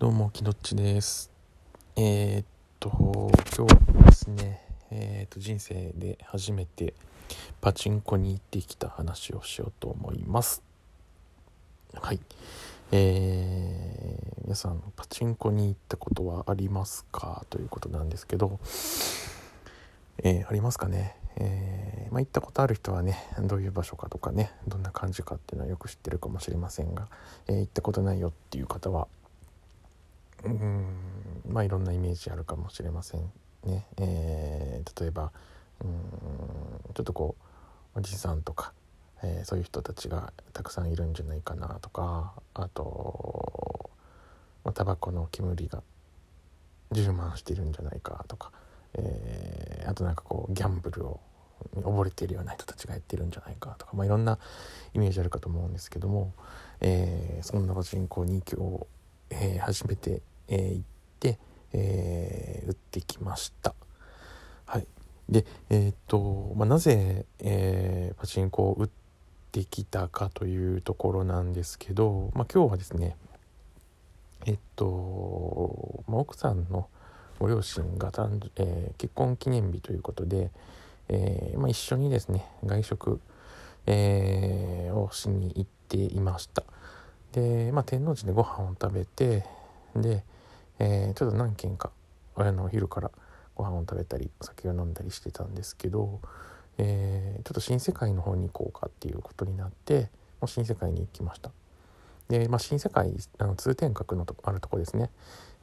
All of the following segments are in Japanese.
どうも、きどっちです。えーっと、今日はですね、えーっと、人生で初めてパチンコに行ってきた話をしようと思います。はい。えー、皆さん、パチンコに行ったことはありますか？ということなんですけど、えーありますかね？えーまあ、行ったことある人はねどういう場所かとかねどんな感じかっていうのはよく知ってるかもしれませんが、えー行ったことないよっていう方はうんまあいろんなイメージあるかもしれませんね。えー例えばうんちょっとこうおじさんとか、えーそういう人たちがたくさんいるんじゃないかなとかあと、まあ、タバコの煙が充満してるんじゃないかとか、えーあとなんかこうギャンブルを溺れているような人たちがやってるんじゃないかとか、まあ、いろんなイメージあるかと思うんですけども、えーそんなパチンコに今日、えー初めて、えー行って、えー打ってきました。はい、でえっと、まあ、なぜ、えパチンコを打ってきたかというところなんですけど、まあ、今日はですねえっと、まあ、奥さんのご両親が誕、え結婚記念日ということで、えまあ、一緒にですね外食、えをしに行っていましたで、まあ、天王寺でご飯を食べてで、えーちょっと何軒か親のお昼からご飯を食べたりお酒を飲んだりしてたんですけど、えーちょっと新世界の方に行こうかっていうことになってもう新世界に行きました。で、まあ、新世界あの通天閣のとあるとこですね、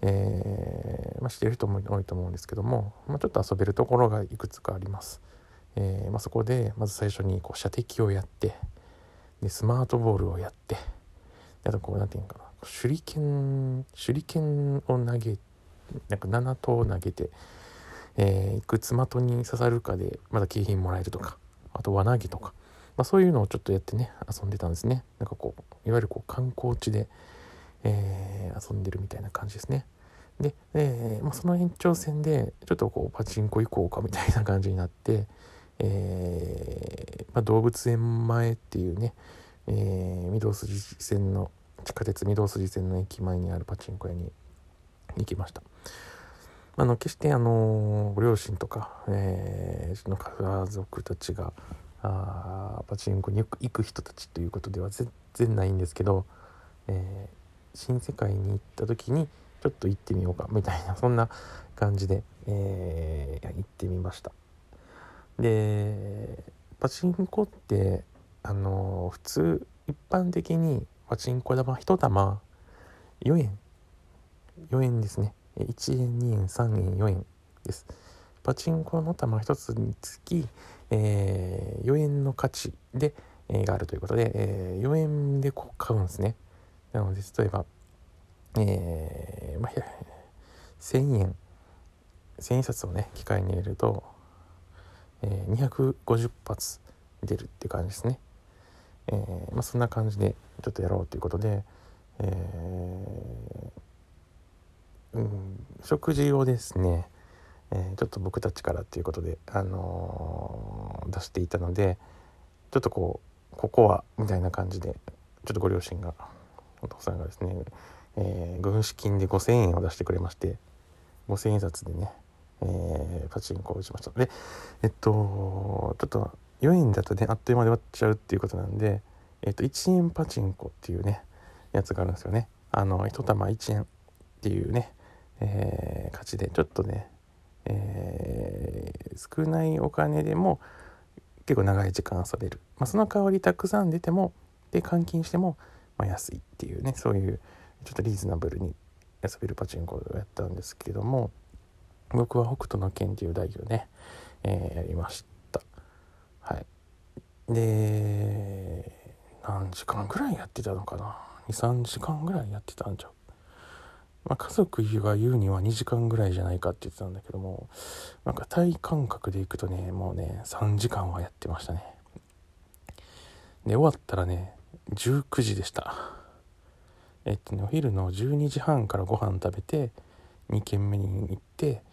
えーまあ、知ってる人も多いと思うんですけども、まあ、ちょっと遊べるところがいくつかあります、えーま、そこでまず最初にこう射的をやってでスマートボールをやってあとこうなんていうのかな。手裏剣手裏剣を投げなんか7投投げて、えーいくつ的に刺さるかでまだ景品もらえるとかあと輪投げとか、まあ、そういうのをちょっとやってね遊んでたんですね。なんかこういわゆるこう観光地で、えー遊んでるみたいな感じですね。で、えーまあ、その延長線でちょっとこうパチンコ行こうかみたいな感じになって、えーまあ、動物園前っていうね、えー御堂筋線の地下鉄御堂筋線の駅前にあるパチンコ屋に行きました。あの決してあのご両親とか、えーうちの家族たちがあパチンコによく行く人たちということでは全然ないんですけど、えー新世界に行った時にちょっと行ってみようかみたいなそんな感じで、えー行ってみました。でパチンコってあの普通一般的にパチンコ玉1玉4円。4円ですね。1円2円3円4円です。パチンコの玉1つにつき、えー4円の価値で、えーがあるということで、えー4円でこう買うんですね。なので例えばえーまあ、1000円。1000円札をね機械に入れると、えー250発出るっていう感じですね、えーまあ、そんな感じでちょっとやろうということで、えーうん、食事をですね、えちょっと僕たちからっていうことで、あの出していたのでちょっとこうここはみたいな感じでちょっとご両親がお父さんがですね、えー軍資金で5,000円を出してくれまして5,000円札でね、えーパチンコを打ちました。でえっとちょっと4円だとねあっという間で終わっちゃうっていうことなんで、えっと、1円パチンコっていうねやつがあるんですよね。あの1玉1円っていうね、えー価値でちょっとね、えー少ないお金でも結構長い時間遊べる、まあ、その代わりたくさん出てもで換金しても、まあ、安いっていうねそういうちょっとリーズナブルに遊べるパチンコをやったんですけども僕は北斗の拳っていう代をね、えーやりましたで何時間ぐらいやってたのかな？23時間ぐらいやってたんじゃう？まあ、家族が言うには2時間ぐらいじゃないかって言ってたんだけどもなんか体感覚でいくとねもうね3時間はやってましたね。で終わったらね19時でした。えっとねお昼の12時半からご飯食べて2軒目に行って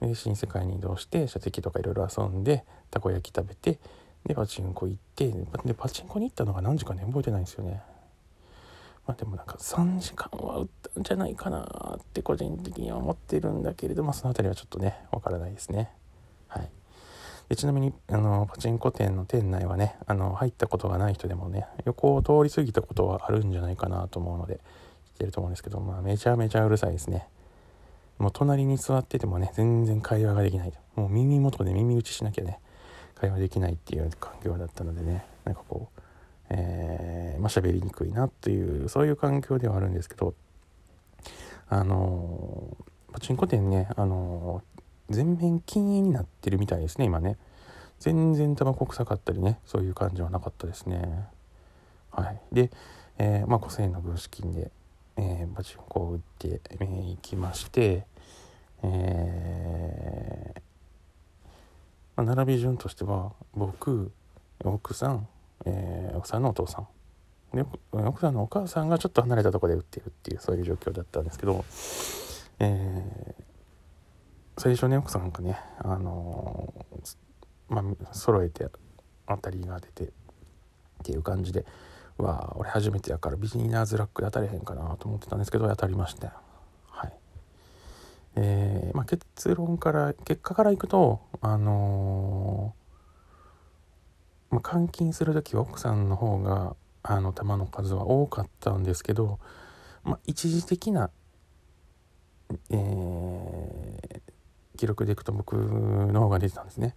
で新世界に移動して射的とかいろいろ遊んでたこ焼き食べてでパチンコ行ってでパチンコに行ったのが何時かね覚えてないんですよねまあ、でもなんか3時間は打ったんじゃないかなって個人的には思ってるんだけれどもその辺りはちょっとねわからないですね。はいでちなみにあのパチンコ店の店内はねあの入ったことがない人でもね横を通り過ぎたことはあるんじゃないかなと思うので来てると思うんですけど、まあ、めちゃめちゃうるさいですね。もう隣に座っててもね全然会話ができないもう耳元で耳打ちしなきゃね会話できないっていう環境だったのでね。なんかこうえー、まあ喋りにくいなっていうそういう環境ではあるんですけど。あのパチンコ店ねあの全面禁煙になってるみたいですね今ね。全然タバコ臭かったりねそういう感じはなかったですね。はい。で、えー、まあ5000円の軍資金で、えー、パチンコを打って、えー、きましてえーまあ、並び順としては僕奥さんえー、奥さんのお父さん。で奥さんのお母さんがちょっと離れたとこで売ってるっていうそういう状況だったんですけど、えー、最初ね奥さんがねあのー、まあ揃えて当たりが出てっていう感じでうわ俺初めてやからビギナーズラックで当たれへんかなと思ってたんですけど当たりましたはい。えー、まあ、結論から結果からいくとあのーまあ、監禁する時は奥さんの方があの玉の数は多かったんですけど、まあ、一時的な、えー、記録でいくと僕の方が出てたんですね。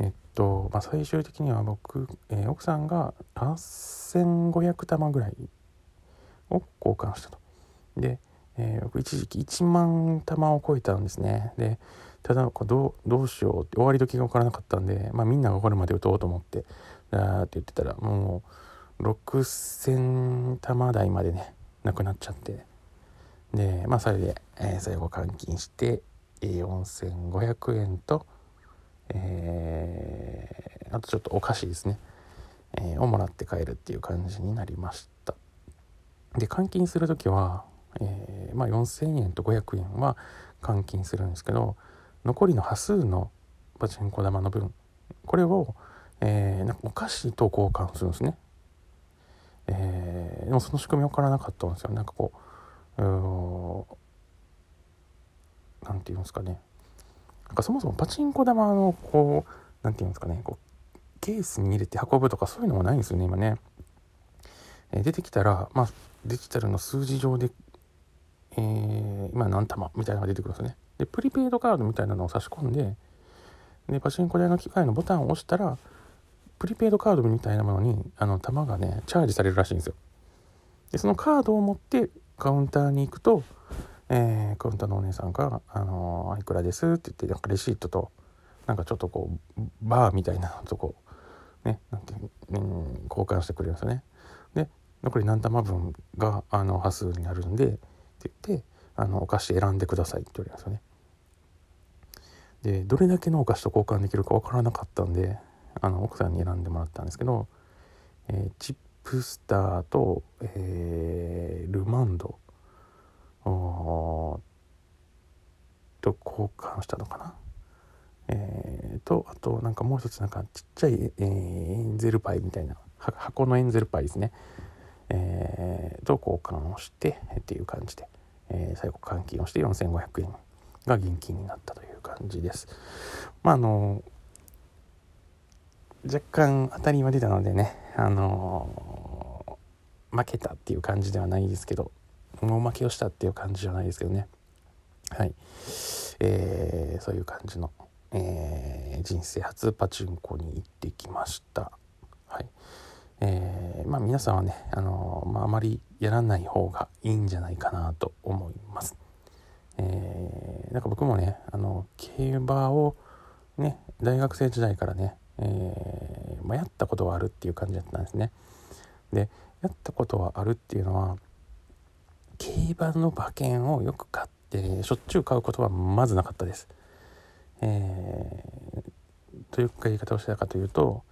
えっと、まあ、最終的には僕、えー、奥さんが8500玉ぐらいを交換したと。で、えー、僕一時期1万玉を超えたんですね。で、ただどうどうしようって終わり時が分からなかったんで、まあ、みんながこれまで打とうと思ってだーって言ってたらもう6,000玉台までねなくなっちゃって。でまあそれで、えー、最後換金して4,500円と、えー、あとちょっとお菓子ですね、えー、をもらって帰るっていう感じになりました。で換金する時は、えー、まあ、4,000円と500円は換金するんですけど残りの端数のパチンコ玉の分これを、えー、なんかお菓子と交換するんですね。えー、でもその仕組み分からなかったんですよ。なんかこう何て言うんですかねなんかそもそもパチンコ玉のこう何て言うんですかねこうケースに入れて運ぶとかそういうのもないんですよね今ね。えー、出てきたらまあデジタルの数字上で、えー、今何玉みたいなのが出てくるんですね。でプリペイドカードみたいなのを差し込んででパチンコ台の機械のボタンを押したらプリペイドカードみたいなものにあの弾がねチャージされるらしいんですよでそのカードを持ってカウンターに行くと、えー、カウンターのお姉さんが「あのー、いくらです」って言ってなんかレシートとなんかちょっとこうバーみたいなとこねなんて、うん、交換してくれるんですよねで残り何玉分があの端数になるんでって言ってあのお菓子選んでくださいって言われるんですよねでどれだけのお菓子と交換できるか分からなかったんであの奥さんに選んでもらったんですけど、えー、チップスターと、えー、ルマンドと交換したのかな？えー、とあとなんかもう一つなんかちっちゃい、えー、エンゼルパイみたいな箱のエンゼルパイですね、えー、と交換をしてっていう感じで、えー、最後換金をして4500円が現金になったという感じです。まああの若干当たりは出たのでねあの負けたっていう感じではないですけどもう負けをしたっていう感じじゃないですけどね。はい、えー、そういう感じの、えー、人生初パチンコに行ってきました。はい。えー、まあ皆さんはねあのまあ、まりやらない方がいいんじゃないかなと思います。えー、なんか僕もねあの競馬をね大学生時代からね、えーまあ、やったことはあるっていう感じだったんですね。でやったことはあるっていうのは競馬の馬券をよく買ってしょっちゅう買うことはまずなかったです。えー、というか言い方をしたかというと、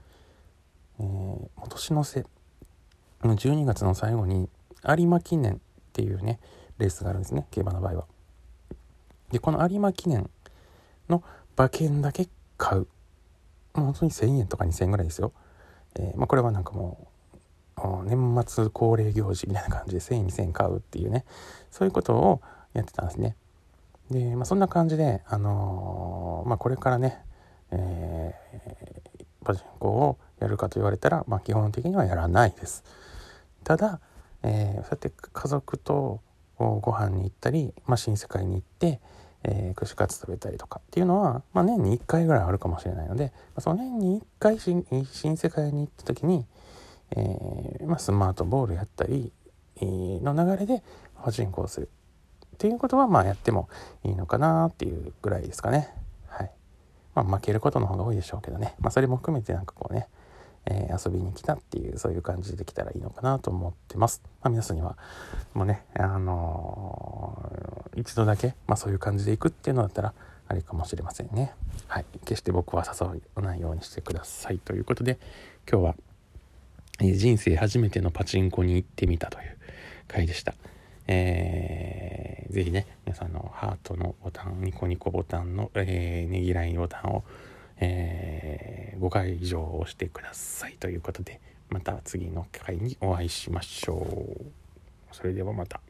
えー、年の瀬12月の最後に有馬記念っていうねレースがあるんですね競馬の場合は。でこの有馬記念の馬券だけ買うもう本当に1000円とか2000円ぐらいですよ、えー、まあ、これはなんかもう年末恒例行事みたいな感じで1000円、2000円買うっていうね、そういうことをやってたんですね。で、まあ、そんな感じで、あのー、まあ、これからね、えー、パチンコをやるかと言われたら、まあ、基本的にはやらないです。ただ、えー、そうやって家族とご飯に行ったり、まあ、新世界に行って、えー、串カツ食べたりとかっていうのは、まあ、年に1回ぐらいあるかもしれないので、まあ、その年に1回新世界に行った時に、えー、まあ、スマートボールやったり、の流れでパチンコをするっていうことはまあやってもいいのかなっていうぐらいですかね。はい。まあ、負けることの方が多いでしょうけどね。まあ、それも含めてなんかこうね、え、遊びに来たっていうそういう感じできたらいいのかなと思ってます。まあ、皆さんにはもうね、あのー、一度だけ、まあ、そういう感じで行くっていうのだったらありかもしれませんね。はい。決して僕は誘わないようにしてください。ということで今日は、えー、人生初めてのパチンコに行ってみたという回でした。えー、ぜひね、皆さんのハートのボタン、ニコニコボタンの、えー、ねぎらいボタンをえー、5回以上押してくださいということでまた次の機会にお会いしましょう。それではまた。